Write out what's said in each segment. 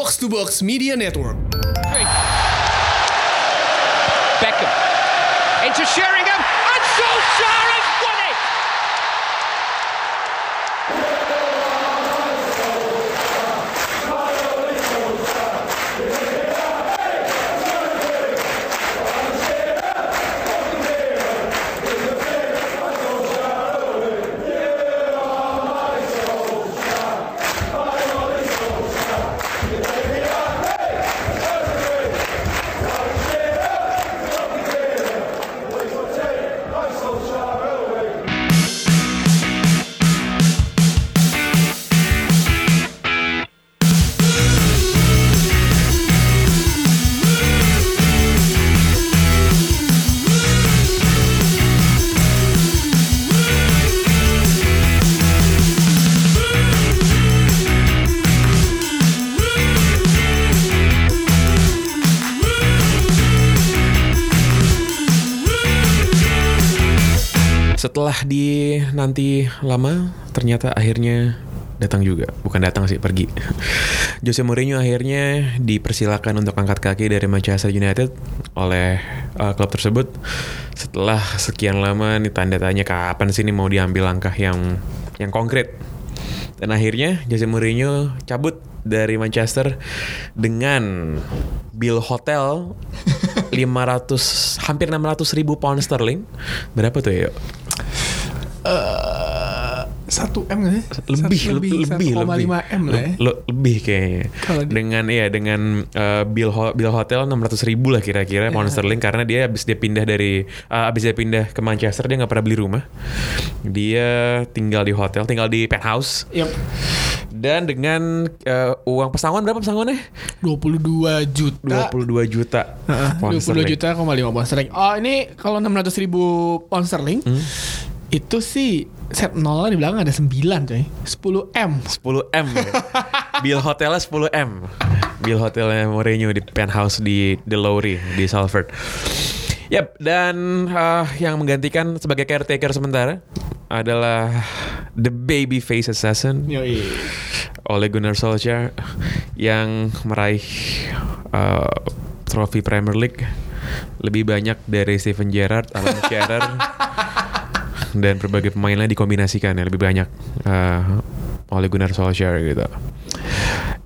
Box to Box Media Network. Beckham. Into Sheringham. And Solskjaer Setelah di nanti lama, ternyata akhirnya datang juga. Bukan datang sih, pergi. Jose Mourinho akhirnya dipersilakan untuk angkat kaki dari Manchester United oleh uh, klub tersebut. Setelah sekian lama nih tanda tanya kapan sih ini mau diambil langkah yang yang konkret. Dan akhirnya Jose Mourinho cabut dari Manchester dengan bill hotel 500 hampir 600 ribu pound sterling. Berapa tuh ya? Satu M nggak sih? lebih Satu lebih lebih 1,5 M lah ya. Le- lebih kayaknya di- dengan ya dengan uh, bill ho- bill hotel 600 ribu lah kira-kira pound sterling karena dia habis dia pindah dari uh, habis dia pindah ke Manchester dia nggak pernah beli rumah dia tinggal di hotel tinggal di penthouse Yap. dan dengan uh, uang pesangon berapa pesangonnya 22 juta. 22 juta Heeh, pound 22 sterling. juta koma lima pound sterling. Oh ini kalau 600 ribu pound sterling Hmm? Itu sih set nolnya di belakang ada 9 coy. 10 M. 10 M ya. bill hotelnya 10 M bill hotelnya Mourinho di penthouse di The Lowry di Salford Yap, dan uh, yang menggantikan sebagai caretaker sementara adalah the baby face assassin Yoi. Ole Gunnar Solskjaer yang meraih uh, trofi Premier League lebih banyak dari Steven Gerrard, Alan Shearer dan berbagai pemain lain dikombinasikan ya lebih banyak uh, Ole Gunnar Solskjaer gitu.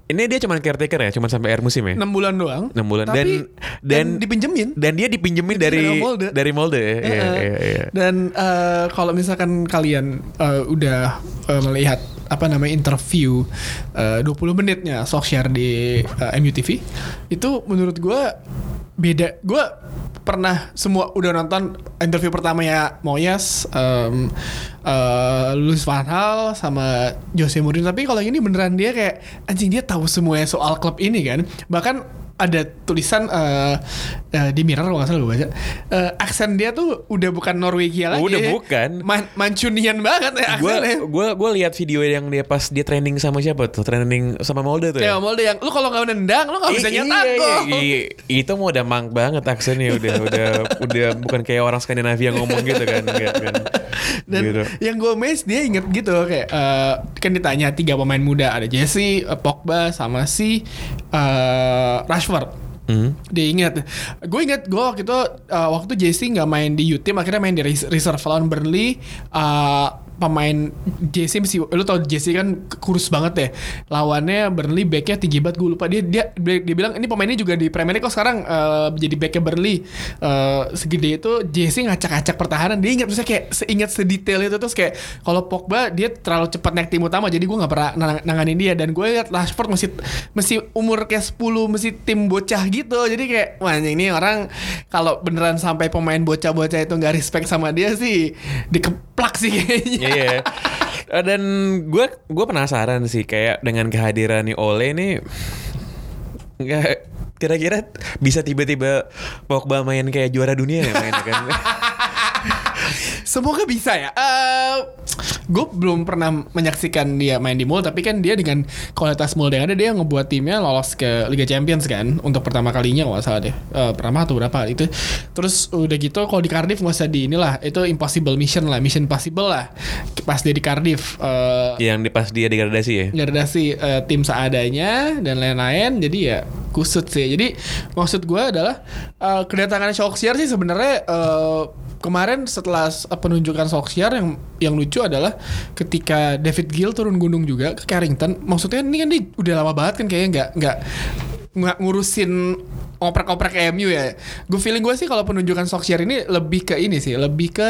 Ini dia cuma caretaker ya, cuma sampai akhir musim ya. 6 bulan doang. 6 bulan Tapi, dan dan dipinjemin. dan dia dipinjemin dari Dari Molde. dari Molde ya. Iya, iya, iya. Dan eh, kalau misalkan kalian eh, udah eh, melihat apa namanya interview eh, 20 menitnya Solskjaer di eh, MUTV itu menurut gua beda. Gua pernah semua udah nonton interview pertamanya Moyes, um, eh, Luis Van Gaal sama Jose Mourinho. Tapi kalau ini beneran dia kayak anjing dia tahu semuanya soal klub ini kan. Bahkan ada tulisan eh, eh, di Mirror kalau nggak salah gue baca. Eh, aksen dia tuh udah bukan Norwegia lagi. Udah bukan. Man- Mancunian banget ya aksennya. gue gue lihat video yang dia pas dia training sama siapa tuh? Training sama Molde tuh kayak ya Molde yang lu kalau nggak nendang lu nggak bisa I- nyetak iya, iya, iya. itu mau udah mang banget aksennya udah udah udah bukan kayak orang Skandinavia ngomong gitu kan kan Dan gitu. yang gue amazed dia inget gitu kayak eh, kan ditanya tiga pemain muda ada Jesse, eh, Pogba sama si eh, Rashford. Hmm. Dia ingat, gue ingat gue waktu itu eh, waktu Jesse nggak main di U Team akhirnya main di res- reserve lawan Burnley. eh, pemain Jesse mesti lu tau Jesse kan kurus banget ya. Lawannya Burnley backnya tinggi banget. Gue lupa. Dia dia dia bilang ini pemainnya juga di Premier League kok sekarang eh, jadi backnya Burnley. Eh, segede itu Jesse ngacak-ngacak pertahanan. Dia ingat terusnya kayak seingat sedetail itu terus kayak kalau Pogba dia terlalu cepat naik tim utama jadi gue nggak pernah nang- nanganin dia. Dan gue liat Rashford masih masih umur kayak 10 masih tim bocah gitu. Jadi kayak wah ini orang kalau beneran sampai pemain bocah-bocah itu nggak respect sama dia sih dikeplak sih kayaknya Iya. Eh, Dan gue gue penasaran sih kayak dengan kehadiran nih Ole ini nggak kira-kira bisa tiba-tiba Pogba main kayak juara dunia ya mainnya kan? Semoga bisa ya. Eh, gue belum pernah menyaksikan dia main di Mul tapi kan dia dengan kualitas Mul yang ada dia ngebuat timnya lolos ke Liga Champions kan untuk pertama kalinya kalau nggak salah deh. Eh, pertama atau berapa itu. Terus udah gitu kalau di Cardiff nggak usah di inilah itu impossible mission lah mission possible lah. Pas dia di Cardiff eh, Yang di pas dia degradasi ya. gradasi eh, tim seadanya dan lain-lain jadi ya kusut sih. Jadi maksud gue adalah eh, kedatangan Solskjaer sih sebenarnya eh, kemarin setelah penunjukan Solskjaer yang yang lucu adalah ketika David Gill turun gunung juga ke Carrington maksudnya ini kan dia udah lama banget kan kayaknya nggak nggak nggak ngurusin oprek-oprek MU ya. Gue feeling gue sih kalau penunjukan Solskjaer ini lebih ke ini sih lebih ke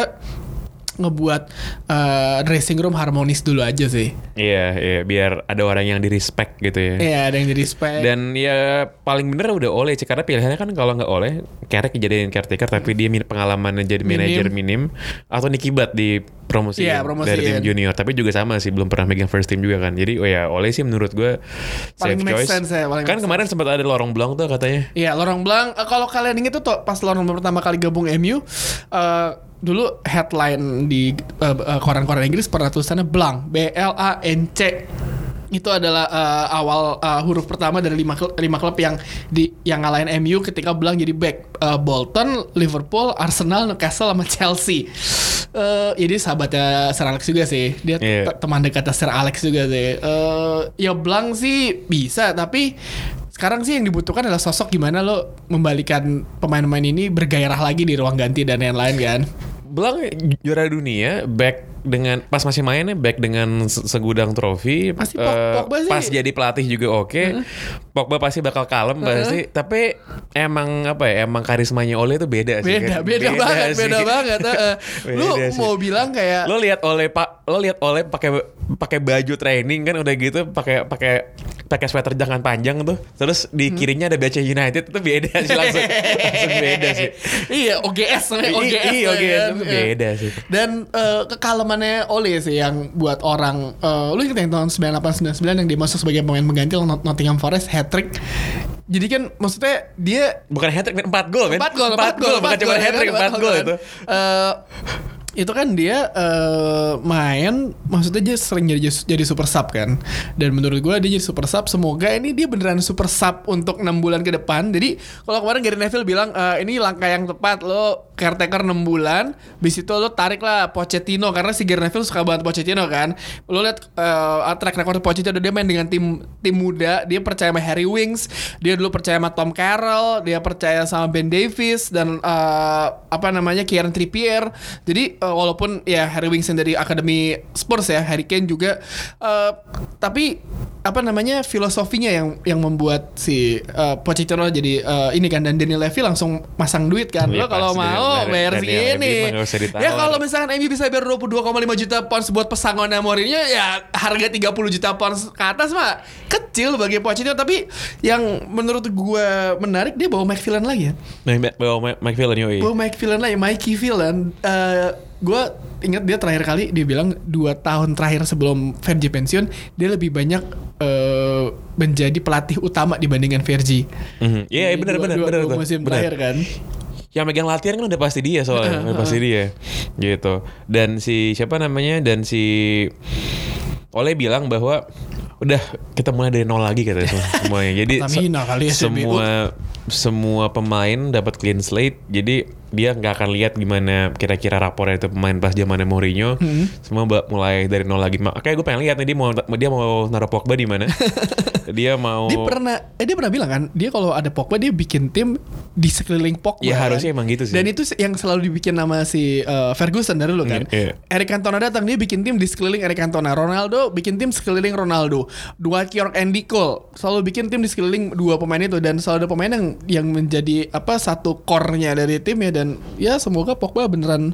ngebuat eh, dressing room harmonis dulu aja sih Iya, iya, biar ada orang yang di respect gitu ya. Iya, ada yang di respect. Dan ya paling bener udah oleh sih karena pilihannya kan kalau nggak oleh Carrick jadiin caretaker tapi dia min- pengalamannya jadi manajer minim atau Nicky Butt di promosi Iya, promosiin. dari tim junior tapi juga sama sih belum pernah megang first team juga kan jadi oh ya oleh sih menurut gue Paling safe choice sense ya, paling kan kemarin sempat ada lorong belong tuh katanya Iya, Lorong Blanc. eh, kalau kalian inget tuh pas Lorong Blanc pertama kali gabung MU, eh, dulu headline di eh, eh, koran-koran Inggris pernah tulisannya Blanc, B L A N C. Itu adalah eh, awal eh, huruf pertama dari lima klub, lima klub yang di yang ngalahin MU ketika Blanc jadi back. Eh, Bolton, Liverpool, Arsenal, Newcastle sama Chelsea. Eh jadi sahabatnya Sir Alex juga sih. Dia Iya. te- teman dekat Sir Alex juga sih. Eh ya Blanc sih bisa, tapi sekarang sih yang dibutuhkan adalah sosok gimana lo membalikan pemain-pemain ini bergairah lagi di ruang ganti dan yang lain kan. Belang juara dunia back dengan pas masih mainnya back dengan se- segudang trofi eh, Pog- Pogba sih- pas jadi pelatih juga oke Pogba pasti bakal kalem pasti tapi emang apa ya emang karismanya Ole itu beda sih Beda, kan? beda, banget, sih. beda banget. Lu Beda sih. mau bilang kayak lo lihat oleh pak lo lihat oleh pakai pakai baju training kan udah gitu pakai pakai pakai sweater jangan panjang tuh terus di Hmm. kirinya ada BC United itu beda sih langsung langsung beda sih iya OGS namanya OGS. iya, ya OGS kan? itu Iya. beda sih. Dan eh, kekalemannya Ole sih yang buat orang eh, lu inget yang tahun 98 99 yang dia masuk sebagai pemain pengganti Not- Nottingham Forest hat trick. Jadi kan maksudnya dia bukan hat trick 4 gol empat gol, empat gol bukan cuma hat trick 4 gol itu. Eh, itu kan dia eh, main maksudnya dia sering jadi jadi super sub kan. Dan menurut gue dia jadi super sub semoga ini dia beneran super sub untuk enam bulan ke depan. Jadi kalau kemarin Gary Neville bilang "Eh, ini langkah yang tepat lo caretaker 6 bulan bis itu lo tarik lah Pochettino karena si Gary Neville suka banget Pochettino kan. Lo lihat eh, track record Pochettino dia main dengan tim tim muda dia percaya sama Harry Winks dia dulu percaya sama Tom Carroll dia percaya sama Ben Davis dan eh, apa namanya Kieran Trippier. Jadi eh, walaupun ya Harry Winks yang dari akademi Spurs ya Harry Kane juga eh, tapi apa namanya filosofinya yang yang membuat si eh, Pochettino jadi eh, ini kan dan Daniel Levy langsung masang duit kan. Iya, lo kalau mau bayar segini. ya kalau misalkan MU bisa bayar 22,5 juta pounds buat pesangonnya Mourinho ya harga 30 juta pounds ke atas mah kecil bagi Pochettino. Tapi yang menurut gue menarik dia bawa McFillan lagi ya. Bawa Villan yoi. Bawa McFillan lagi Mikey Villan gue ingat dia terakhir kali dia bilang dua tahun terakhir sebelum Fergie pensiun dia lebih banyak eh, menjadi pelatih utama dibandingkan Fergie. Mhm. iya iya, Di benar dua- benar benar tuh. musim Benar. terakhir kan. Yang megang latihan kan udah pasti dia soalnya udah pasti dia. Gitu. Dan si siapa namanya dan si Oleh bilang bahwa udah kita mulai dari nol lagi katanya semua- semuanya. Jadi Pertamina kali ya, semua semua pemain dapat clean slate jadi dia nggak akan lihat gimana kira-kira rapornya itu pemain pas zamannya Mourinho Hmm. semua mulai dari nol lagi makanya gue pengen lihat nih dia mau dia mau naruh Pogba di mana dia mau Dia pernah, eh dia pernah bilang kan, dia kalau ada Pogba dia bikin tim di sekeliling Pogba. Ya, kan. harusnya emang gitu sih. Dan itu yang selalu dibikin nama si uh, Ferguson dari dulu kan. Iya, iya. Eric Cantona datang dia bikin tim di sekeliling Eric Cantona. Ronaldo bikin tim sekeliling Ronaldo. Dua York Andy Cole selalu bikin tim di sekeliling dua pemain itu dan selalu ada pemain yang yang menjadi apa satu core-nya dari tim ya dan ya semoga Pogba beneran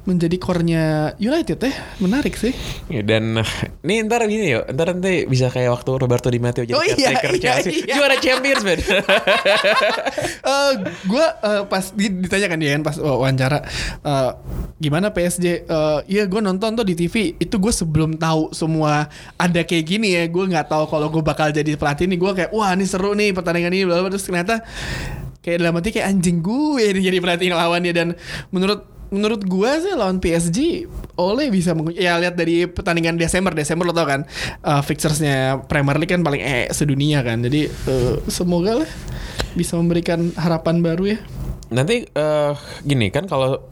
menjadi core-nya United ya. Menarik sih. Ya, dan nih ntar gini yuk, ntar nanti bisa kayak waktu Roberto Di Matteo jadi Oh, iya, iya, Chelsea. iya. Juara Champions, man. Eh, gue eh, pas di- ditanyakan dia kan pas wawancara eh, gimana PSG Eh, iya gue nonton tuh di TV itu gue sebelum tahu semua ada kayak gini ya gue nggak tahu kalau gue bakal jadi pelatih nih gue kayak wah ini seru nih pertandingan ini bla. terus ternyata kayak dalam hati kayak anjing gue ini jadi pelatih ngelawannya dan menurut menurut gua sih lawan PSG Ole bisa ya lihat dari pertandingan Desember. Desember lo tau kan uh, fixersnya Premier League kan paling eh sedunia kan. Jadi uh, semoga lah bisa memberikan harapan baru ya. Nanti eh, gini kan kalau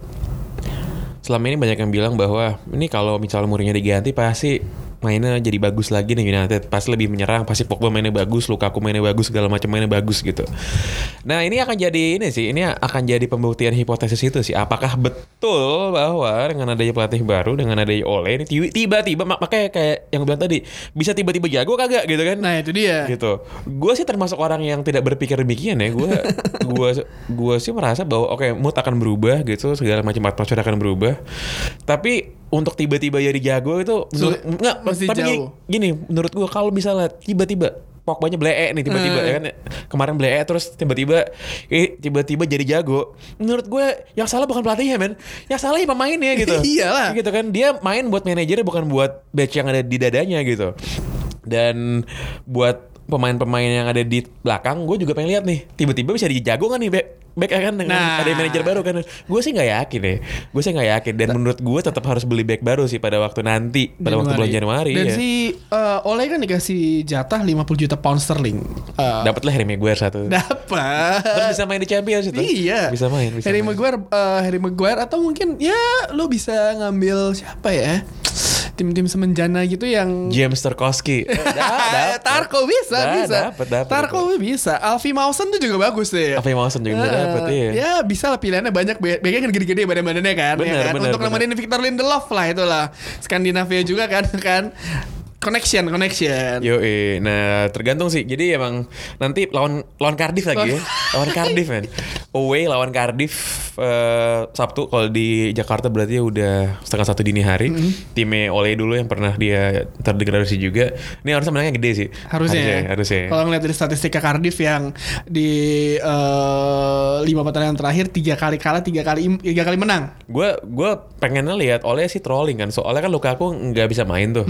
selama ini banyak yang bilang bahwa ini kalau misalnya Mourinho diganti pasti mainnya jadi bagus lagi nih United pasti lebih menyerang pasti Pogba mainnya bagus Lukaku mainnya bagus segala macam mainnya bagus gitu nah ini akan jadi ini sih ini akan jadi pembuktian hipotesis itu sih apakah betul bahwa dengan adanya pelatih baru dengan adanya Ole ini tiba- tiba-tiba mak- makanya kayak yang bilang tadi bisa tiba-tiba jago kagak gitu kan nah itu dia gitu. Gue sih termasuk orang yang tidak berpikir demikian ya. Gue gue gue sih merasa bahwa oke mood akan berubah gitu, segala macam atmosfer akan berubah. Tapi untuk tiba-tiba jadi jago itu Sulit. enggak Masih tapi gini, jauh. gini, menurut gue kalau misalnya tiba-tiba Pogbanya blee nih tiba-tiba Eh. ya kan kemarin blee terus tiba-tiba eh, tiba-tiba jadi jago menurut gue yang salah bukan pelatihnya men yang salah ya pemainnya gitu Iyalah. gitu kan dia main buat manajernya bukan buat badge yang ada di dadanya gitu dan buat pemain-pemain yang ada di belakang gue juga pengen lihat nih tiba-tiba bisa dijago kan nih back back kan dengan Nah. ada manajer baru kan gue sih nggak yakin deh gue sih nggak yakin dan menurut gue tetap harus beli back baru sih pada waktu nanti pada waktu bulan Januari dan ya. si uh, Ole kan dikasih jatah 50 juta pound sterling uh, dapatlah Harry Maguire satu dapat terus bisa main di Champions itu Iya. bisa main bisa Harry main. Maguire, eh, Harry Maguire atau mungkin ya lo bisa ngambil siapa ya? Tim-tim semenjana gitu yang James Tarkowski Tarko bisa, Da- bisa. dapet, dapet, Tarko bisa. Alfie Mawson tuh juga bagus deh. Alfie Mawson juga bisa Eh, dapet, iya. Ya bisa lah pilihannya banyak. Backnya kan gede-gede badan-badannya kan. ya Bener, kan? bener, Untuk bener. nemenin Victor Lindelof lah itulah. Skandinavia juga kan kan. Connection, connection. Yo, nah tergantung sih. Jadi emang nanti lawan lawan Cardiff lagi ya. lawan Cardiff kan. Away lawan Cardiff eh, Sabtu kalau di Jakarta berarti ya udah setengah satu dini hari. Mm-hmm. Timnya Ole dulu yang pernah dia terdegradasi juga. Ini harusnya menangnya gede sih. Harusnya, ya. harusnya. Kalau ngeliat dari statistika Cardiff yang di eh, lima pertandingan terakhir tiga kali kalah, tiga kali tiga kali menang. Gue gue pengennya lihat Ole sih trolling kan. Soalnya kan Lukaku nggak bisa main tuh.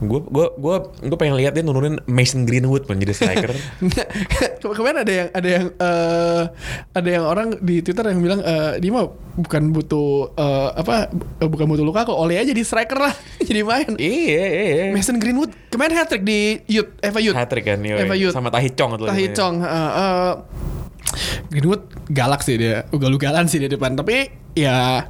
Gue gue gue gue pengen lihat dia nurunin Mason Greenwood menjadi striker. Ke- Kemarin ada yang ada yang eh, ada yang orang di Twitter yang bilang eh, dia mah bukan butuh eh, apa bukan butuh Lukaku, oleh aja di striker lah jadi main. iya iya. iya. Mason Greenwood kemarin hat trick di Youth Eva Youth. Hat trick kan yoi. Eva Youth. sama Tahi Chong tuh Tahi. Chong. eh, eh, Greenwood galak sih dia, ugal-ugalan sih di depan. Tapi ya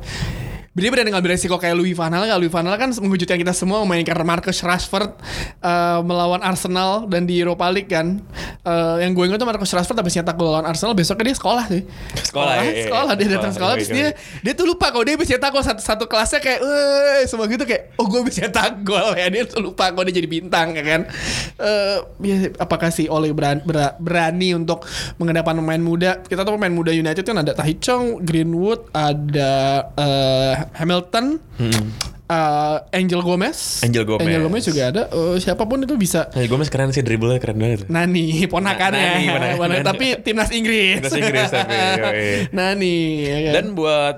dia berani ngambil resiko kayak Louis van Gaal. Louis van Gaal kan mengejutkan kita semua memainkan Marcus Rashford eh, melawan Arsenal dan di Europa League kan. Eh, yang gue ingat tuh Marcus Rashford habis nyetak gol lawan Arsenal besoknya dia sekolah sih. Sekolah, iya, iya. sekolah dia datang Sekolah, sekolah terus dia dia tuh lupa kalau dia bisa nyetak gol satu, satu kelasnya kayak eh semua gitu kayak oh gue bisa nyetak gol ya dia tuh lupa kalau dia jadi bintang ya kan. Eh ya, apakah si Ole berani, berani untuk mengedepan pemain muda? Kita tahu pemain muda United kan ada Tahi Chong, Greenwood, ada eh, Hamilton, eh, Angel Gomez. Angel Gomez. Angel Gomez juga ada. Eh, siapa pun itu bisa. Nah, gue keren sih dribblenya keren banget. Nani, ponakannya. Nani, ponakan- Nani. tapi timnas Inggris. Timnas Inggris tapi. Nani. ya kan? Dan buat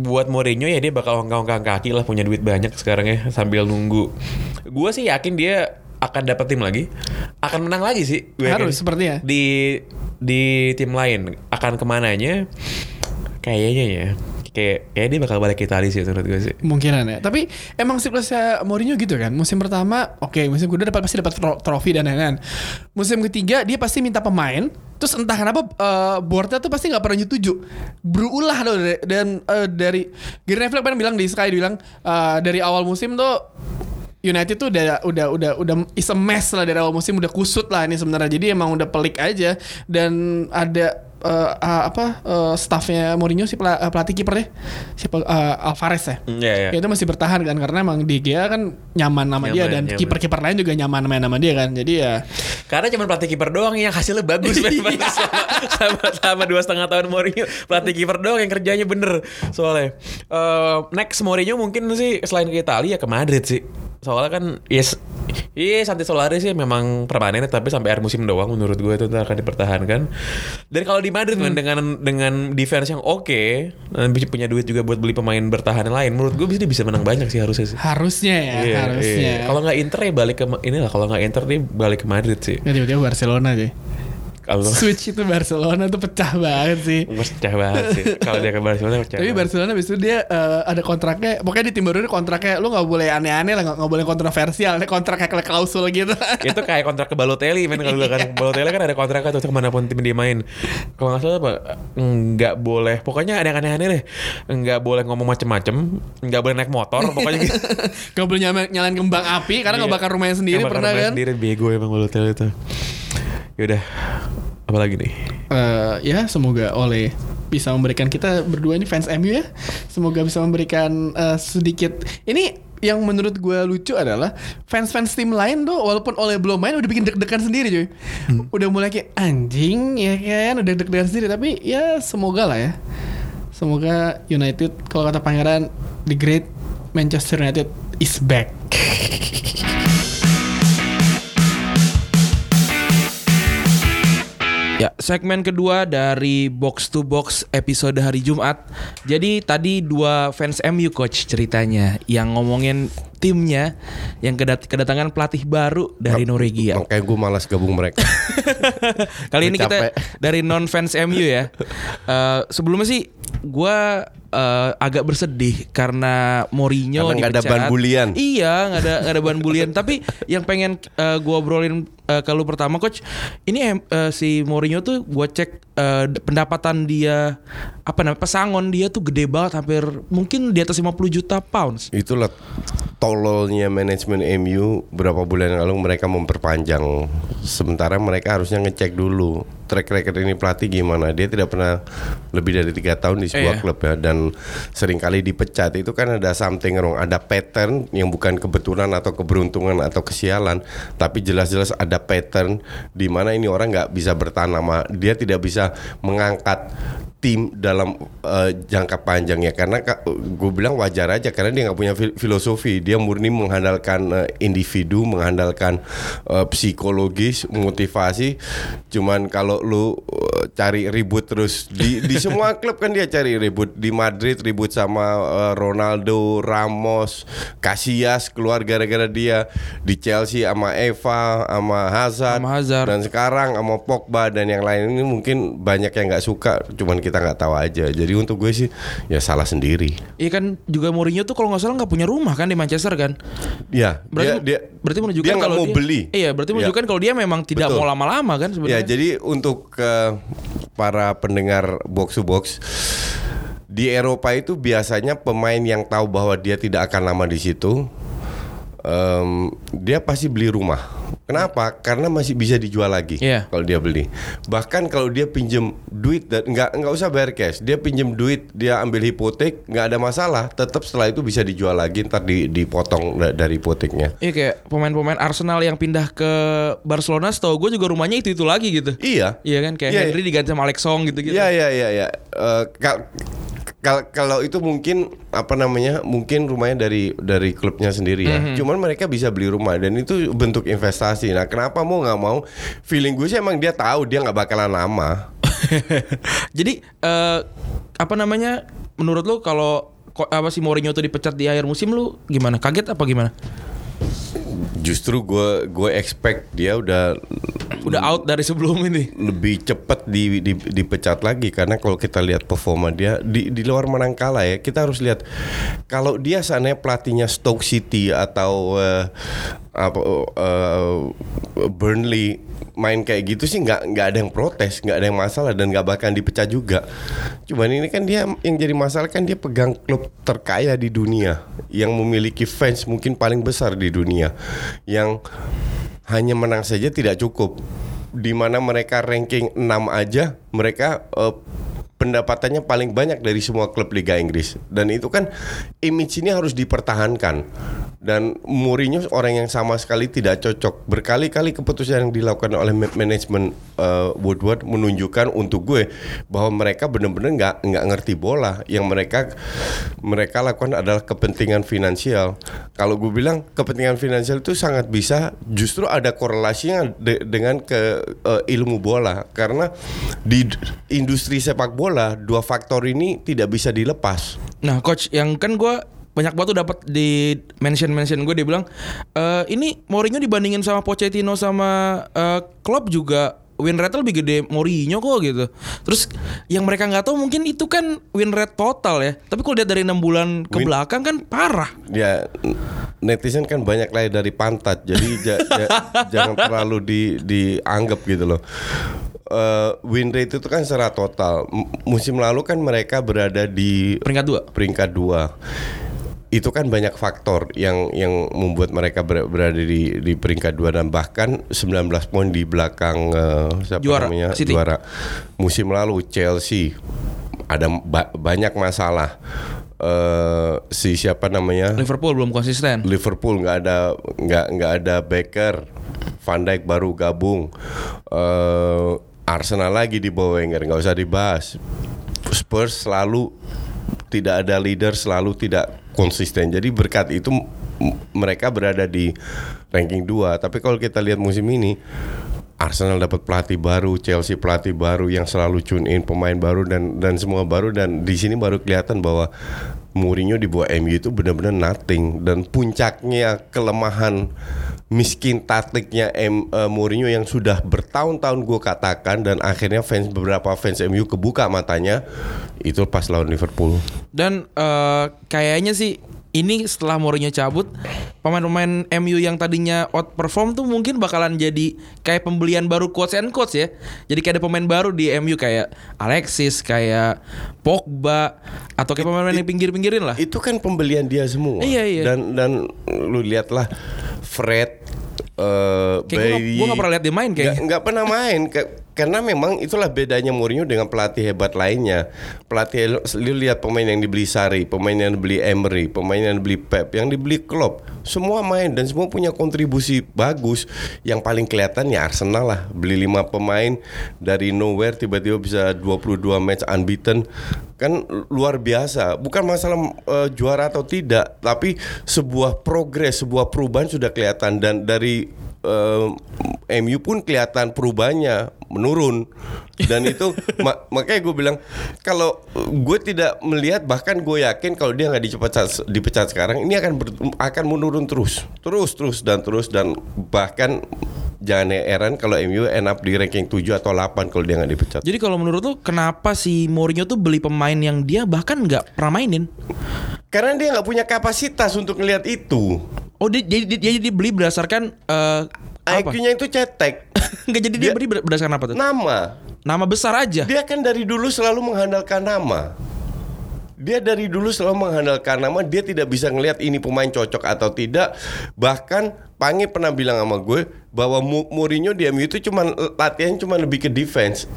buat Mourinho ya dia bakal ongkang-ongkang kaki lah punya duit banyak sekarang ya sambil nunggu. Gue sih yakin dia akan dapat tim lagi, akan menang lagi sih. Gue. Harus, sepertinya. Di di tim lain akan ke mananya? Kayaknya ya. Kayak kayak dia bakal balik ke Italia sih menurut gue sih. Kemungkinan ya. Tapi emang siklusnya Mourinho gitu kan. Musim pertama, oke, musim kedua dapat pasti dapat tro- trofi dan lain-lain. Musim ketiga dia pasti minta pemain. Terus entah kenapa eh, boardnya tuh pasti nggak pernah nyetujui. Berulah loh dan eh, dari Gary Neville kemarin bilang di Sky bilang eh, dari awal musim tuh United tuh udah udah udah udah is a mess lah dari awal musim udah kusut lah ini sebenarnya. Jadi emang udah pelik aja dan ada eh, ah, apa eh, staffnya Mourinho si pela- eh, pelatih kipernya siapa eh, Alvarez ya. Iya ya. Ya, itu masih bertahan kan karena emang De Gea kan nyaman sama dia dan kiper-kiper lain juga nyaman main sama dia kan. Jadi ya Karena cuma pelatih kiper doang yang hasilnya bagus. Iya. sama, sama, sama dua setengah tahun Mourinho pelatih kiper doang yang kerjanya bener soalnya. Eh, next Mourinho mungkin sih selain ke Italia ya ke Madrid sih. Soalnya kan yes Iya Santi Solari sih memang permanen tapi sampai akhir musim doang menurut gue itu akan dipertahankan. Dan kalau di Madrid men, dengan dengan defense yang oke dan bisa punya duit juga buat beli pemain bertahan yang lain menurut gue bisa bisa menang banyak sih harusnya sih. harusnya ya, Iya, harusnya. iya. Kalau nggak Inter ya balik ke inilah kalau nggak Inter dia balik ke Madrid sih. Ya, tiba-tiba Barcelona sih. Kalau Switch itu Barcelona tuh pecah banget sih. pecah banget sih. Kalau dia ke Barcelona pecah. Tapi. Barcelona abis itu dia eh, ada kontraknya, pokoknya di tim baru ini kontraknya lu nggak boleh aneh-aneh lah, nggak boleh kontroversial, ada kontrak kayak klausul gitu. itu kayak kontrak ke Balotelli men kalau kan Balotelli kan ada kontraknya tuh ke mana pun tim dia main kalau nggak salah apa nggak boleh pokoknya ada yang aneh-aneh deh nggak boleh ngomong macem-macem nggak boleh naik motor pokoknya gitu Gak boleh nyalain, kembang api karena nggak bakar rumahnya sendiri pernah kan? sendiri bego emang Balotelli itu yaudah apa lagi nih? Eh, ya semoga oleh bisa memberikan kita berdua ini fans MU ya. Semoga bisa memberikan eh, sedikit. Ini yang menurut gue lucu adalah fans-fans tim lain tuh walaupun oleh belum main udah bikin deg-degan sendiri cuy. Udah mulai kayak anjing ya kan? Udah deg-degan sendiri tapi ya semoga lah ya. Semoga United kalau kata pangeran the great Manchester United is back segmen kedua dari Box to Box episode hari Jumat. Jadi tadi dua fans MU coach ceritanya yang ngomongin timnya yang kedat- kedatangan pelatih baru dari Norwegia. Makanya gue malas gabung mereka. Kali ini kita dari non fans MU ya. Eh, sebelumnya sih gue eh, agak bersedih karena Mourinho Karena nggak ada dipecat. ban bulian. Iya, nggak ada nggak ada ban bulian. Tapi yang pengen eh, gue obrolin eh, kalau pertama coach, ini eh, si Mourinho tuh gue cek d- pendapatan dia apa namanya pesangon dia tuh gede banget hampir mungkin di atas 50 juta pounds. Itulah tololnya manajemen MU berapa bulan lalu mereka memperpanjang. Sementara mereka harusnya ngecek dulu track record ini pelatih gimana. Dia tidak pernah lebih dari tiga tahun di sebuah Iya. klub ya dan sering kali dipecat itu kan ada something wrong, ada pattern yang bukan kebetulan atau keberuntungan atau kesialan, tapi jelas-jelas ada pattern di mana ini orang nggak bisa bertahan lama. Dia tidak bisa mengangkat tim dalam eh, jangka panjang ya karena gue bilang wajar aja karena dia nggak punya fil- filosofi. Dia murni mengandalkan eh, individu mengandalkan eh, psikologis motivasi. Cuman kalau lu eh, cari ribut terus di di semua klub kan dia cari ribut. Di Madrid ribut sama eh, Ronaldo Ramos Casillas keluar gara-gara dia. Di Chelsea sama Eva sama Hazard, Sama Hazard. dan sekarang sama Pogba dan yang lain ini mungkin banyak yang nggak suka. Cuman kita nggak tahu aja jadi untuk gue sih ya salah sendiri Iya kan juga Mourinho tuh kalau nggak salah nggak punya rumah kan di Manchester kan. ya Berarti dia, dia berarti menunjukkan dia kalau mau dia, beli Iya, berarti Ya. menunjukkan kalau dia memang tidak Betul. mau lama-lama kan ya sebenarnya. jadi untuk ke para pendengar box to box di Eropa itu biasanya pemain yang tahu bahwa dia tidak akan lama di situ em, dia pasti beli rumah. Kenapa? Karena masih bisa dijual lagi Iya. kalau dia beli. Bahkan kalau dia pinjem duit dan nggak nggak usah bayar cash, dia pinjem duit, dia ambil hipotek, nggak ada masalah. Tetap setelah itu bisa dijual lagi, ntar di- dipotong da- dari hipoteknya. Iya kayak pemain-pemain Arsenal yang pindah ke Barcelona setahu gue juga rumahnya itu-itu lagi gitu. Iya. Iya kan kayak Iya, Henry diganti sama Alex Song gitu-gitu. Iya iya iya ya. Kalau itu mungkin apa namanya mungkin rumahnya dari dari klubnya sendiri ya. Cuman mereka bisa beli rumah dan itu bentuk investasi. Nah kenapa mau nggak mau? Feeling gue sih emang dia tahu dia nggak bakalan lama. Jadi eh, apa namanya menurut lu kalau apa si Mourinho tuh dipecat di akhir musim lu gimana? Kaget apa gimana? Justru gue gue expect dia udah Udah out dari sebelum ini. lebih cepat di, di- dipecat lagi karena kalau kita lihat performa dia di, di luar menang kalah ya kita harus lihat kalau dia sana pelatihnya Stoke City atau eh, apa eh, Burnley main kayak gitu sih nggak nggak ada yang protes nggak ada yang masalah dan nggak bakal dipecat juga cuman ini kan dia yang jadi masalah kan dia pegang klub terkaya di dunia yang memiliki fans mungkin paling besar di dunia yang hanya menang saja tidak cukup. Di mana mereka ranking 6 aja, mereka eh, pendapatannya paling banyak dari semua klub Liga Inggris. Dan itu kan image ini harus dipertahankan. Dan Mourinho orang yang sama sekali tidak cocok. Berkali-kali keputusan yang dilakukan oleh ma- manajemen eh, Woodward menunjukkan untuk gue bahwa mereka benar-benar nggak nggak ngerti bola. Yang mereka mereka lakukan adalah kepentingan finansial. Kalau gue bilang kepentingan finansial itu sangat bisa justru ada korelasinya de- dengan ke eh, ilmu bola karena di industri sepak bola dua faktor ini tidak bisa dilepas. Nah, coach yang kan gue banyak banget tuh dapat di mention mention gue dia bilang e, ini Mourinho dibandingin sama Pochettino sama eh, Klopp juga win rate lebih gede Mourinho kok gitu. Terus yang mereka nggak tahu mungkin itu kan win rate total ya. Tapi kalau lihat dari enam bulan ke Win- belakang kan parah. Ya netizen kan banyak lahir dari pantat, jadi ja- ja- jangan terlalu di dianggap gitu loh. Eh, win rate itu kan secara total. M- Musim lalu kan mereka berada di Peringkat dua. peringkat dua. Itu kan banyak faktor yang yang membuat mereka ber- berada di di peringkat dua dan bahkan 19 poin di belakang eh, siapa Juara, namanya City. juara musim lalu Chelsea ada ba- banyak masalah. Eh, si siapa namanya Liverpool belum konsisten. Liverpool nggak ada nggak nggak ada Becker, Van Dijk baru gabung, Eh, Arsenal lagi di bawah Wenger nggak usah dibahas. Spurs selalu tidak ada leader, selalu tidak konsisten. Jadi berkat itu mereka berada di ranking 2. Tapi kalau kita lihat musim ini Arsenal dapat pelatih baru, Chelsea pelatih baru yang selalu tune in pemain baru dan dan semua baru dan di sini baru kelihatan bahwa Mourinho di bawah MU itu benar-benar nothing dan puncaknya kelemahan miskin taktiknya M, eh, Mourinho yang sudah bertahun-tahun gue katakan dan akhirnya fans beberapa fans MU kebuka matanya itu pas lawan Liverpool. Dan eh, kayaknya sih ini setelah Mourinho cabut, pemain-pemain MU yang tadinya outperform tuh mungkin bakalan jadi kayak pembelian baru quotes and quotes ya. Jadi kayak ada pemain baru di MU kayak Alexis, kayak Pogba atau kayak pemain-pemain yang pinggir-pinggirin lah. Itu kan pembelian dia semua. Iya, iya. Dan dan lu lihatlah Fred eh Kayak gua nggak pernah lihat dia main kayaknya. Nggak- nggak pernah main Ke- karena memang itulah bedanya Mourinho dengan pelatih hebat lainnya. Pelatih lu lihat pemain yang dibeli Sari, pemain yang dibeli Emery, pemain yang dibeli Pep, yang dibeli Klopp, semua main dan semua punya kontribusi bagus. Yang paling kelihatan ya Arsenal lah, beli lima pemain dari nowhere tiba-tiba bisa 22 match unbeaten. Kan luar biasa. Bukan masalah eh, juara atau tidak, tapi sebuah progres, sebuah perubahan sudah kelihatan dan dari eh, MU pun kelihatan perubahannya menurun. Dan itu ma- makanya gue bilang kalau gue tidak melihat bahkan gue yakin kalau dia nggak dipecat dipecat sekarang ini akan ber- akan menurun terus. Terus terus dan terus dan bahkan jangan heran kalau MU end up di ranking 7 atau 8 kalau dia nggak dipecat. Jadi kalau menurut lu kenapa si Mourinho tuh beli pemain yang dia bahkan nggak pernah mainin? Karena dia nggak punya kapasitas untuk ngelihat itu Oh dia jadi dia, dia dibeli berdasarkan eh, apa? IQ-nya itu cetek Nggak jadi dia, Dia- beli ber- berdasarkan apa tuh? nama Nama besar aja. Dia kan dari dulu selalu mengandalkan nama. Dia dari dulu selalu mengandalkan nama. Dia tidak bisa ngelihat ini pemain cocok atau tidak. Bahkan Pange pernah bilang sama gue bahwa Mourinho di MU itu cuma latihan cuma lebih ke defense.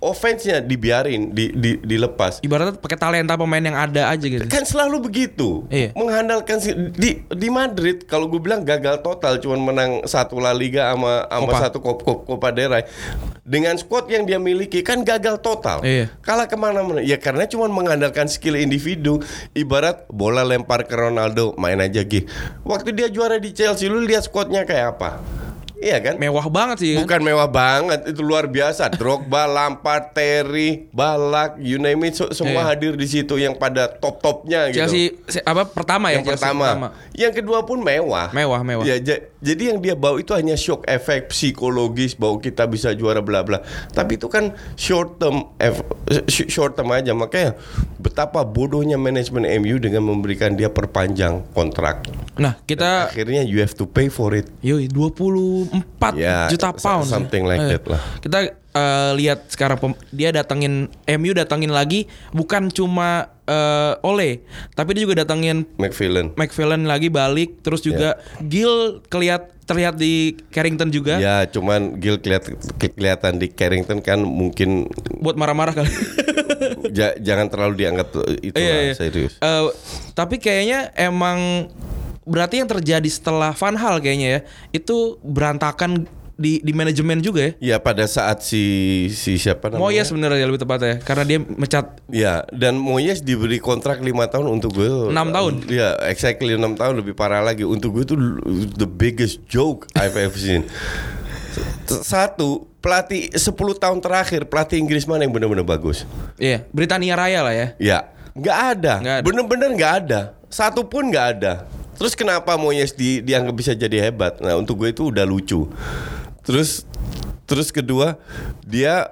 Offense-nya dibiarin, di, di, dilepas. Ibaratnya pakai talenta pemain yang ada aja gitu. Kan selalu begitu. Iya. Mengandalkan si, di di Madrid kalau gue bilang gagal total cuman menang satu La Liga sama sama Copa. satu Cop- Cop- Copa del Rey. Dengan squad yang dia miliki kan gagal total. Iya. Kalah ke mana-mana. Ya karena cuma mengandalkan skill individu. Ibarat bola lempar ke Ronaldo main aja gih. Waktu dia juara di Chelsea lu lihat squadnya kayak apa? Iya kan? Mewah banget sih kan. Bukan mewah banget, itu luar biasa. Drogba, Lampard, Terry, Balak, you name it, so- semua Iya. hadir di situ yang pada top-topnya gitu. Chelsea se- apa pertama ya yang Chelsea pertama. Yang kedua pun mewah. Mewah, mewah. Ya, ja- jadi yang dia bawa itu hanya shock efek psikologis bahwa kita bisa juara bla bla. Tapi itu kan short term short term aja. Makanya betapa bodohnya manajemen MU dengan memberikan dia perpanjang kontrak. Nah, kita Akhirnya you have to pay for it. Yoi 24 Ya, juta pound something like that lah. Kita eh, lihat sekarang pem- dia datengin MU datengin lagi bukan cuma eh, Ole, tapi dia juga datengin McFillan. McFarlane lagi balik terus juga Gil kelihat terlihat di Carrington juga Ya, cuman Gil keliat, ke- kelihatan di Carrington kan mungkin buat marah-marah kali. ja- jangan terlalu dianggap itu Iya, iya. serius. Eh, tapi kayaknya emang berarti yang terjadi setelah Van Hal kayaknya ya itu berantakan di di manajemen juga ya. Ya pada saat si si siapa namanya? Moyes sebenarnya lebih tepatnya karena dia mecat Ya, dan Moyes diberi kontrak lima tahun untuk gue. Enam tahun. Ya, exactly enam tahun lebih parah lagi. Untuk gue itu the biggest joke I've ever seen. Satu, pelatih 10 tahun terakhir pelatih Inggris mana yang benar-benar bagus? Iya, Britania Raya lah ya. Ya, nggak ada. Nggak ada. Bener-bener nggak ada. Satu pun nggak ada. Terus kenapa Moyes di, dianggap bisa jadi hebat? Nah untuk gue itu udah lucu. Terus Terus kedua dia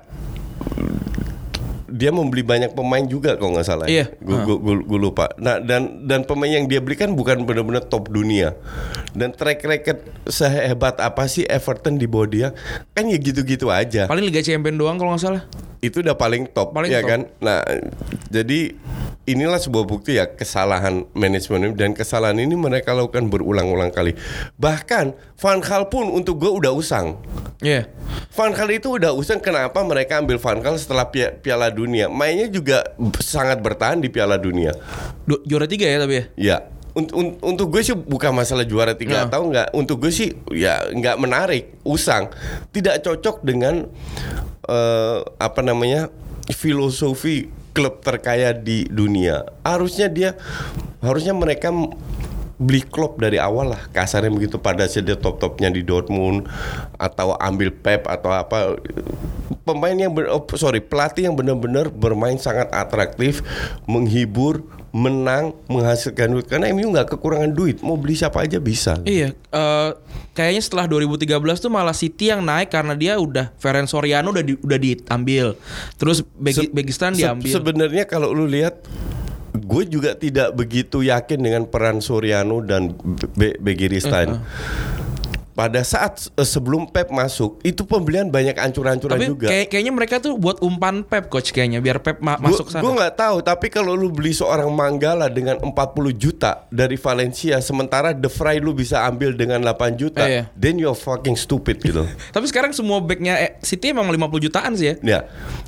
dia membeli banyak pemain juga kalau nggak salah. Iya. Gue lupa. Nah dan dan pemain yang dia beli kan bukan benar-benar top dunia. Dan track record sehebat apa sih Everton di bawah dia? Kan ya gitu-gitu aja. Paling Liga Champion doang kalau nggak salah. Itu udah paling top Paling ya top. kan. Nah jadi inilah sebuah bukti ya kesalahan manajemen dan kesalahan ini mereka lakukan berulang-ulang kali. Bahkan Van Gaal pun untuk gue udah usang. Iya. Van Gaal itu udah usang kenapa mereka ambil Van Gaal setelah Pia- Piala Dunia. Mainnya juga sangat bertahan di Piala Dunia. Du- juara tiga ya tapi ya. Ya. Unt- un- untuk gue sih bukan masalah juara tiga Ya. atau enggak. Untuk gue sih ya nggak menarik, usang, tidak cocok dengan eh, apa namanya filosofi klub terkaya di dunia. Harusnya dia, harusnya mereka beli klub dari awal lah. Kasarnya begitu pada saat dia top topnya di Dortmund atau ambil Pep atau apa. Pemain yang ber, oh, sorry pelatih yang benar-benar bermain sangat atraktif menghibur menang menghasilkan duit. Karena MU nggak kekurangan duit. Mau beli siapa aja bisa. Iya, eh, kayaknya setelah 2013 tuh malah City yang naik karena dia udah Ferenc Soriano udah di- udah diambil. Terus Begi, Se- Begistan se- diambil. sebenarnya kalau lu lihat gue juga tidak begitu yakin dengan peran Soriano dan Be Begiristain. Pada saat eh, sebelum Pep masuk, itu pembelian banyak ancur-ancuran Tapi juga. kayak- kayaknya mereka tuh buat umpan Pep coach kayaknya biar Pep ma- masuk sana. Gue nggak tahu, tapi kalau lu beli seorang Manggala dengan 40 juta dari Valencia, sementara De Vrij lu bisa ambil dengan 8 juta, Eh, iya. then you're fucking stupid gitu. Tapi sekarang semua backnya eh, City emang 50 jutaan sih ya. Ya,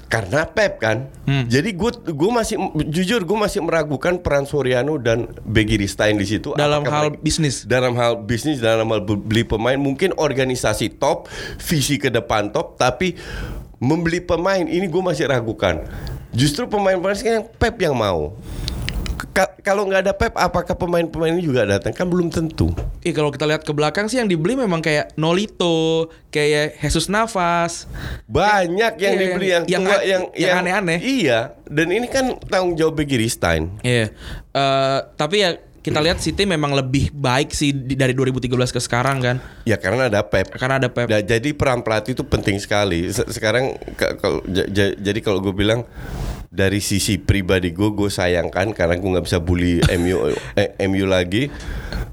karena Pep kan. Hmm. Jadi gue gue masih jujur gue masih meragukan peran Soriano dan Begiristain di situ. Dalam hal mereka- bisnis. dalam hal bisnis, dalam hal be- beli pemain, mungkin organisasi top, visi ke depan top, tapi membeli pemain ini gue masih ragukan. Justru pemain-pemain sekarang Pep yang mau. Ka- kalau nggak ada Pep, apakah pemain-pemain ini juga datang? Kan belum tentu. Ih kalau kita lihat ke belakang sih yang dibeli memang kayak Nolito, kayak Jesus Navas. Banyak yang Iya, dibeli yang- yang yang tua, yang yang aneh-aneh. Iya, dan ini kan tanggung jawab Begiristain. Iya. Eh, tapi ya kita lihat City memang lebih baik sih dari 2013 ke sekarang kan. Ya karena ada Pep. Karena ada Pep. Nah, jadi peran pelatih itu penting sekali. Se- Sekarang ka- kalau ja- ja- jadi kalau gue bilang dari sisi pribadi gue, gue sayangkan karena gue nggak bisa bully MU eh, MU lagi.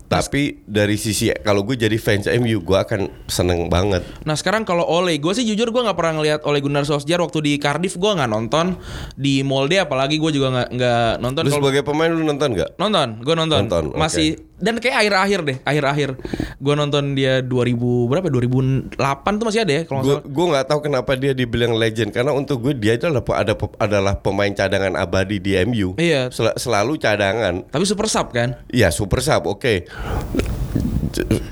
Tapi dari sisi kalau gue jadi fans MU, gue akan seneng banget. Nah sekarang kalau Ole, gue sih jujur gue nggak pernah ngeliat Ole Gunnar Solskjaer waktu di Cardiff gue nggak nonton di Molde apalagi gue juga nggak nggak nonton. Lu sebagai pemain lu nonton nggak? Nonton, gue nonton. Nonton. Masih dan kayak akhir-akhir deh, akhir-akhir. Gue nonton dia 2000 berapa? 2008 tuh masih ada ya kalau Gue nggak tahu kenapa dia dibilang legend karena untuk gue dia itu adalah ada adalah pemain cadangan abadi di MU. Iya. Sel- selalu cadangan. Tapi super sub kan? Ya super sub oke.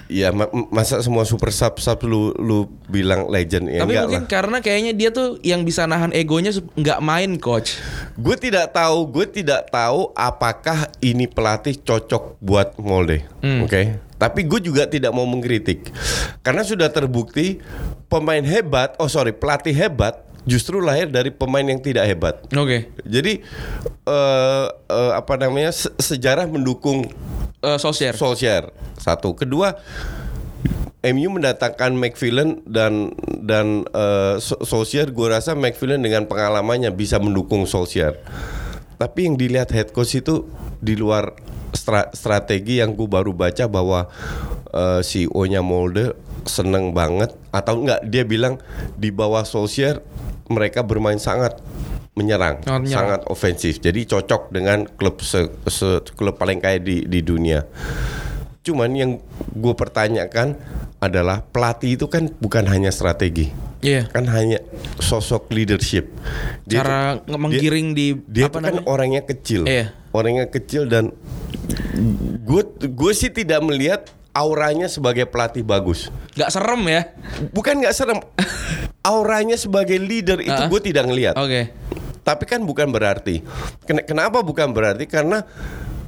Ya ma- masa semua super sub sub lu lu bilang legend ya Tapi mungkin lah. karena kayaknya dia tuh yang bisa nahan egonya nggak main coach. Gue tidak tahu, gue tidak tahu apakah ini pelatih cocok buat Molde. Hmm. Oke. Tapi gue juga tidak mau mengkritik. Karena sudah terbukti pemain hebat, oh sorry, pelatih hebat justru lahir dari pemain yang tidak hebat. Oke. Jadi eh eh, apa namanya se- sejarah mendukung Eh, Solskjaer. Solskjaer satu. Kedua MU mendatangkan McFillan dan dan So- Solskjaer gue rasa McFillan dengan pengalamannya bisa mendukung Solskjaer. Tapi yang dilihat head coach itu di luar stra- strategi yang gue baru baca bahwa eh, CEO-nya Molde seneng banget. Atau enggak dia bilang di bawah Solskjaer mereka bermain sangat menyerang, Sangat menyerang. sangat ofensif. Jadi cocok dengan klub se, se- klub paling kaya di di dunia. Cuman yang gue pertanyakan adalah pelatih itu kan bukan hanya strategi, Iya. kan hanya sosok leadership. Dia Cara nge- menggiring di dia apa kan namanya? orangnya kecil, Iya. orangnya kecil dan gue gue sih tidak melihat auranya sebagai pelatih bagus. Nggak serem ya? Bukan nggak serem, auranya sebagai leader itu Ah. gue tidak ngelihat. Oke. Tapi kan bukan berarti. Ken- Kenapa bukan berarti? Karena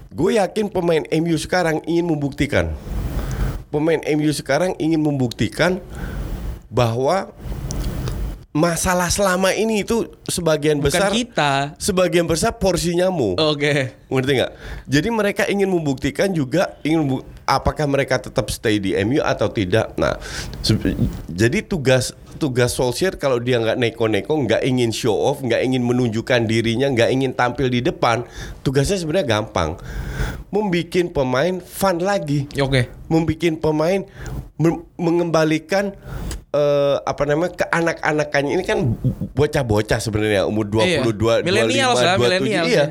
gue yakin pemain MU sekarang ingin membuktikan. Pemain MU sekarang ingin membuktikan bahwa masalah selama ini itu sebagian Bukan besar kita. sebagian besar porsinya mu. Oke. Ngerti nggak? Jadi mereka ingin membuktikan juga ingin apakah mereka tetap stay di MU atau tidak. Nah, jadi tugas tugas Solskjaer kalau dia nggak neko-neko, nggak ingin show off, nggak ingin menunjukkan dirinya, nggak ingin tampil di depan, tugasnya sebenarnya gampang. Membikin pemain fun lagi. Oke. Membikin pemain me- mengembalikan eh, apa namanya ke anak-anakannya ini kan bocah-bocah sebenarnya umur 22, Iya. Millennials 25, lah, 27. millennials Iya.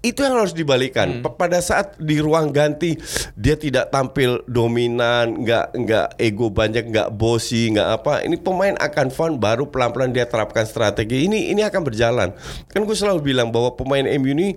Itu yang harus dibalikan. Pa- Pada saat di ruang ganti dia tidak tampil dominan, nggak nggak ego banyak, nggak bosi, nggak apa. Ini pemain akan fun baru pelan-pelan dia terapkan strategi. Ini ini akan berjalan. Kan gue selalu bilang bahwa pemain MU ini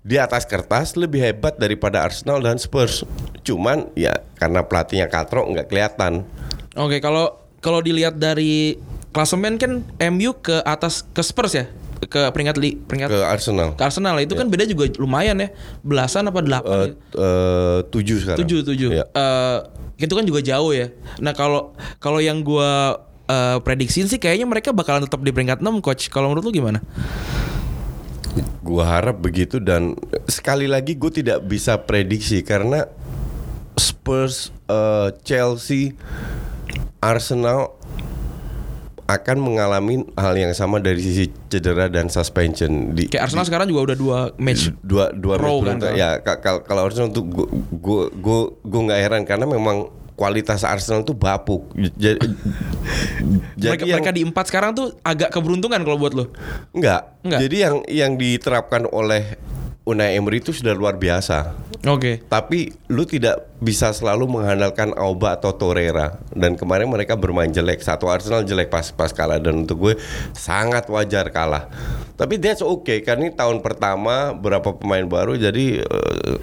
di atas kertas lebih hebat daripada Arsenal dan Spurs. Cuman ya karena pelatihnya katrok nggak kelihatan. Oke, kalau kalau dilihat dari klasemen kan MU ke atas ke Spurs ya? Ke peringkat li, peringkat Ke Arsenal. ke Arsenal lah. itu kan beda juga lumayan ya. Belasan apa delapan? ya? eh, tujuh sekarang. Tujuh tujuh. Ya. Eh, itu kan juga jauh ya. Nah kalau kalau yang gua eh, prediksiin sih kayaknya mereka bakalan tetap di peringkat 6 coach. Kalau menurut lu gimana? Gua harap begitu dan sekali lagi gue tidak bisa prediksi karena Spurs, eh, Chelsea, Arsenal akan mengalami hal yang sama dari sisi cedera dan suspension di Kayak Arsenal sekarang juga udah dua match. dua dua Pro match kan, kan? ya ka- kal- kalau Arsenal tuh gue gue gue nggak heran karena memang kualitas Arsenal tuh bapuk jadi mereka, yang- mereka di empat sekarang tuh agak keberuntungan kalau buat lu. Enggak. Enggak. Jadi yang yang diterapkan oleh Unai Emery itu sudah luar biasa. Oke. Tapi lu tidak bisa selalu mengandalkan Auba atau Torreira dan kemarin mereka bermain jelek. Satu Arsenal jelek pas pas kalah dan untuk gue sangat wajar kalah. Tapi that's okay karena ini tahun pertama berapa pemain baru jadi eh,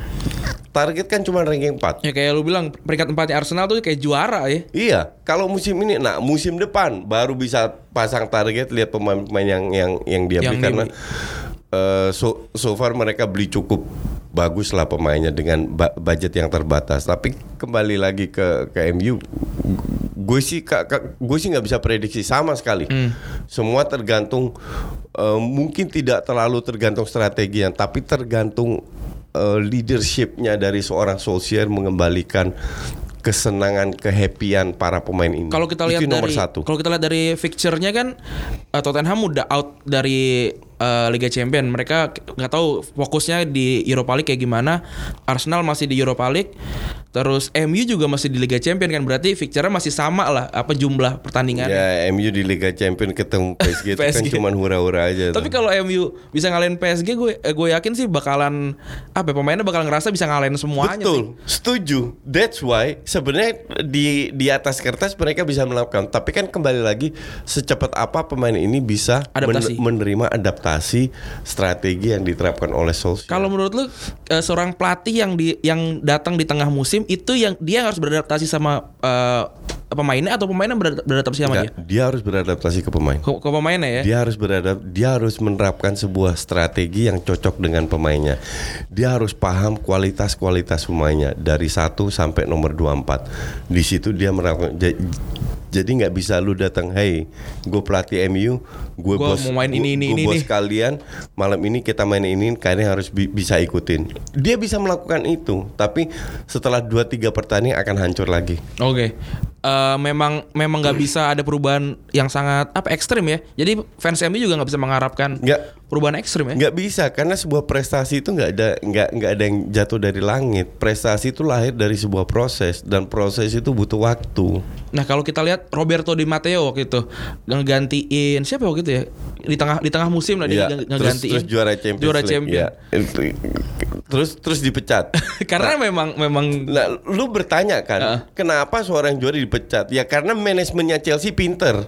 target kan cuma ranking 4. Ya kayak lu bilang peringkat empatnya Arsenal tuh kayak juara ya. Iya, kalau musim ini, nah musim depan baru bisa pasang target lihat pemain-pemain yang yang yang dia Yang beli karena eh, so so far mereka beli cukup bagus lah pemainnya dengan budget yang terbatas. Tapi kembali lagi ke ke MU, gue sih kak, gue sih nggak bisa prediksi sama sekali. Semua tergantung eh, mungkin tidak terlalu tergantung strateginya, tapi tergantung eh, leadershipnya dari seorang Solskjaer mengembalikan kesenangan, kehappian para pemain ini. Kalau kita lihat Itu dari satu. kalau kita lihat dari fixture-nya kan eh, Tottenham udah out dari eh, Liga Champion. Mereka nggak tahu fokusnya di Europa League kayak gimana. Arsenal masih di Europa League. Terus MU juga masih di Liga Champion kan berarti fixture-nya masih sama lah apa jumlah pertandingan. Ya MU di Liga Champion ketemu PSG, itu kan PSG. cuman hura-hura aja. Tapi kalau MU bisa ngalahin PSG gue eh, gue yakin sih bakalan apa ya, pemainnya bakal ngerasa bisa ngalahin semuanya sih. Betul, setuju. That's why sebenarnya di di atas kertas mereka bisa melakukan. Tapi kan kembali lagi secepat apa pemain ini bisa men- Adaptasi. menerima adaptasi strategi yang diterapkan oleh Solskjaer. Kalau menurut lu eh, seorang pelatih yang di yang datang di tengah musim itu yang dia harus beradaptasi sama eh, pemainnya atau pemainnya berada- beradaptasi sama Enggak, dia? dia harus beradaptasi ke pemain. Ke, ke pemainnya ya. Dia harus beradap, dia harus menerapkan sebuah strategi yang cocok dengan pemainnya. Dia harus paham kualitas-kualitas pemainnya dari 1 sampai nomor 24. Di situ dia ja- jadi nggak bisa lu datang, hey, gue pelatih MU, gue Gua bos, mau main ini, ini, gua ini, bos ini." kalian, malam ini kita main ini, kalian harus bi- bisa ikutin. Dia bisa melakukan itu, tapi setelah 2-3 pertandingan akan hancur lagi. Oke. Eh, memang memang nggak bisa ada perubahan yang sangat apa ekstrim ya. Jadi fans MU juga nggak bisa mengharapkan Nggak, perubahan ekstrim ya. nggak bisa karena sebuah prestasi itu nggak ada nggak nggak ada yang jatuh dari langit prestasi itu lahir dari sebuah proses dan proses itu butuh waktu Nah kalau kita lihat Roberto Di Matteo waktu itu ngegantiin siapa waktu itu ya di tengah di tengah musim lah dia Iya, nge- terus, ngegantiin terus juara Champions juara League, champion. iya. terus terus dipecat Karena memang memang nah lu bertanya kan Heeh. kenapa seorang juara dipecat ya karena manajemennya Chelsea pinter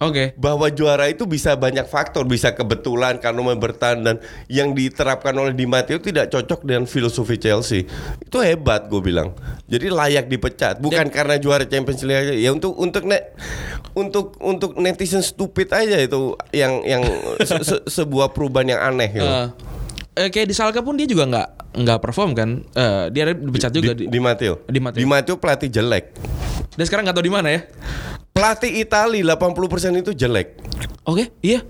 oke. bahwa juara itu bisa banyak faktor, bisa kebetulan karena bertahan dan yang diterapkan oleh Di Matteo tidak cocok dengan filosofi Chelsea. Itu hebat gue bilang. Jadi layak dipecat, bukan karena juara Champions League aja. Ya untuk untuk ne, untuk untuk netizen stupid aja itu yang yang se- se- sebuah perubahan yang aneh gitu. Eh, kayak di Salka pun dia juga nggak nggak perform kan. Eh, dia dipecat juga di, di, di Matteo. Di Matteo. Di Matteo pelatih jelek. Dan sekarang nggak tahu di mana ya. Pelatih Itali 80% itu jelek. Oke, iya.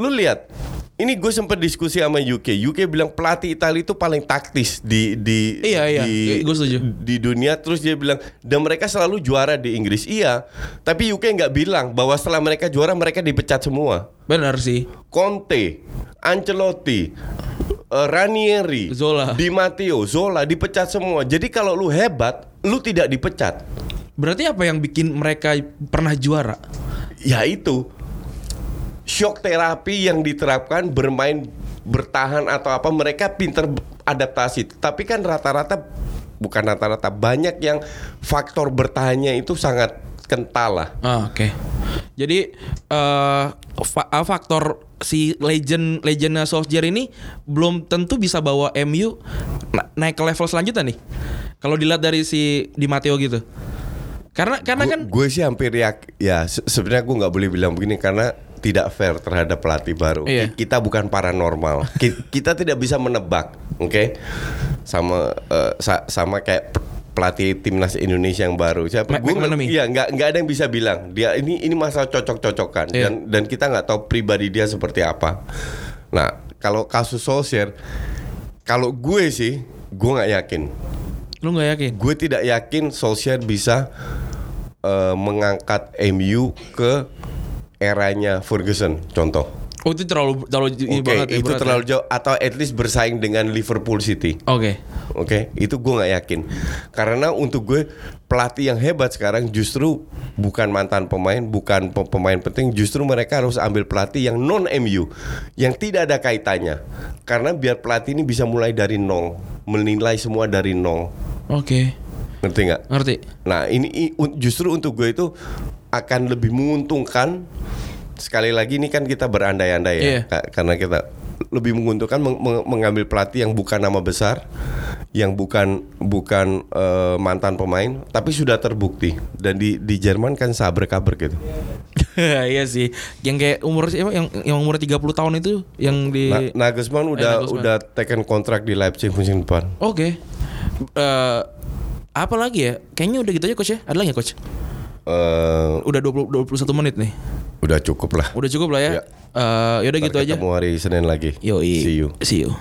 Lu lihat ini gue sempat diskusi sama UK. UK bilang pelatih Italia itu paling taktis di di Iya, iya. di, Gue setuju. di dunia. Terus dia bilang dan mereka selalu juara di Inggris. Iya, tapi UK nggak bilang bahwa setelah mereka juara mereka dipecat semua. Benar sih. Conte, Ancelotti, eh, Ranieri, Zola. Di Matteo, Zola dipecat semua. Jadi kalau lu hebat, lu tidak dipecat. Berarti apa yang bikin mereka pernah juara? Ya itu shock terapi yang diterapkan bermain bertahan atau apa mereka pinter adaptasi. Tapi kan rata-rata bukan rata-rata banyak yang faktor bertahannya itu sangat kental lah. Ah, oke. Jadi eh fa- faktor si legend legendnya Solskjaer ini belum tentu bisa bawa MU na- naik ke level selanjutnya nih. Kalau dilihat dari si Di Matteo gitu. Karena karena kan gue sih hampir ya ya se- sebenarnya gue nggak boleh bilang begini karena tidak fair terhadap pelatih baru. Iya. Ki- Kita bukan paranormal. Ki- Kita tidak bisa menebak, oke? Sama eh, sa- sama kayak pelatih timnas Indonesia yang baru. Siapa? Ma- Gue. Iya, nggak nggak ada yang bisa bilang. Dia ini ini masalah cocok-cocokan Iya. dan dan kita nggak tahu pribadi dia seperti apa. Nah, kalau kasus Solskjaer, kalau gue sih, gue nggak yakin lu nggak yakin? gue tidak yakin Solskjaer bisa eh, mengangkat MU ke eranya Ferguson contoh. Oh itu terlalu terlalu Oke, banget ya, itu berat ya. terlalu jauh atau at least bersaing dengan Liverpool City. Oke. Oke, itu gue nggak yakin. Karena untuk gue pelatih yang hebat sekarang justru bukan mantan pemain, bukan pe- pemain penting, justru mereka harus ambil pelatih yang non MU, yang tidak ada kaitannya. Karena biar pelatih ini bisa mulai dari nol, menilai semua dari nol. Oke. Ngerti nggak? Ngerti. Nah ini justru untuk gue itu akan lebih menguntungkan sekali lagi ini kan kita berandai-andai ya. Ka- karena kita lebih menguntungkan meng- meng- mengambil pelatih yang bukan nama besar, yang bukan bukan eh, mantan pemain, tapi sudah terbukti dan di di Jerman kan sabar kabar gitu. iya sih. Yang kayak umur yang yang umur 30 tahun itu yang di Na- Nagelsmann udah Nagelsmann. udah taken kontrak di Leipzig musim depan. Oke. Eh apa lagi ya? Kayaknya udah gitu aja coach ya. Ada lagi ya coach? Eh, Udah 20 21 menit nih. udah cukup lah. Udah cukup lah ya. Ya. Eh yaudah Ntar gitu aja. Ketemu hari Senin lagi. Yoi. See you. See you.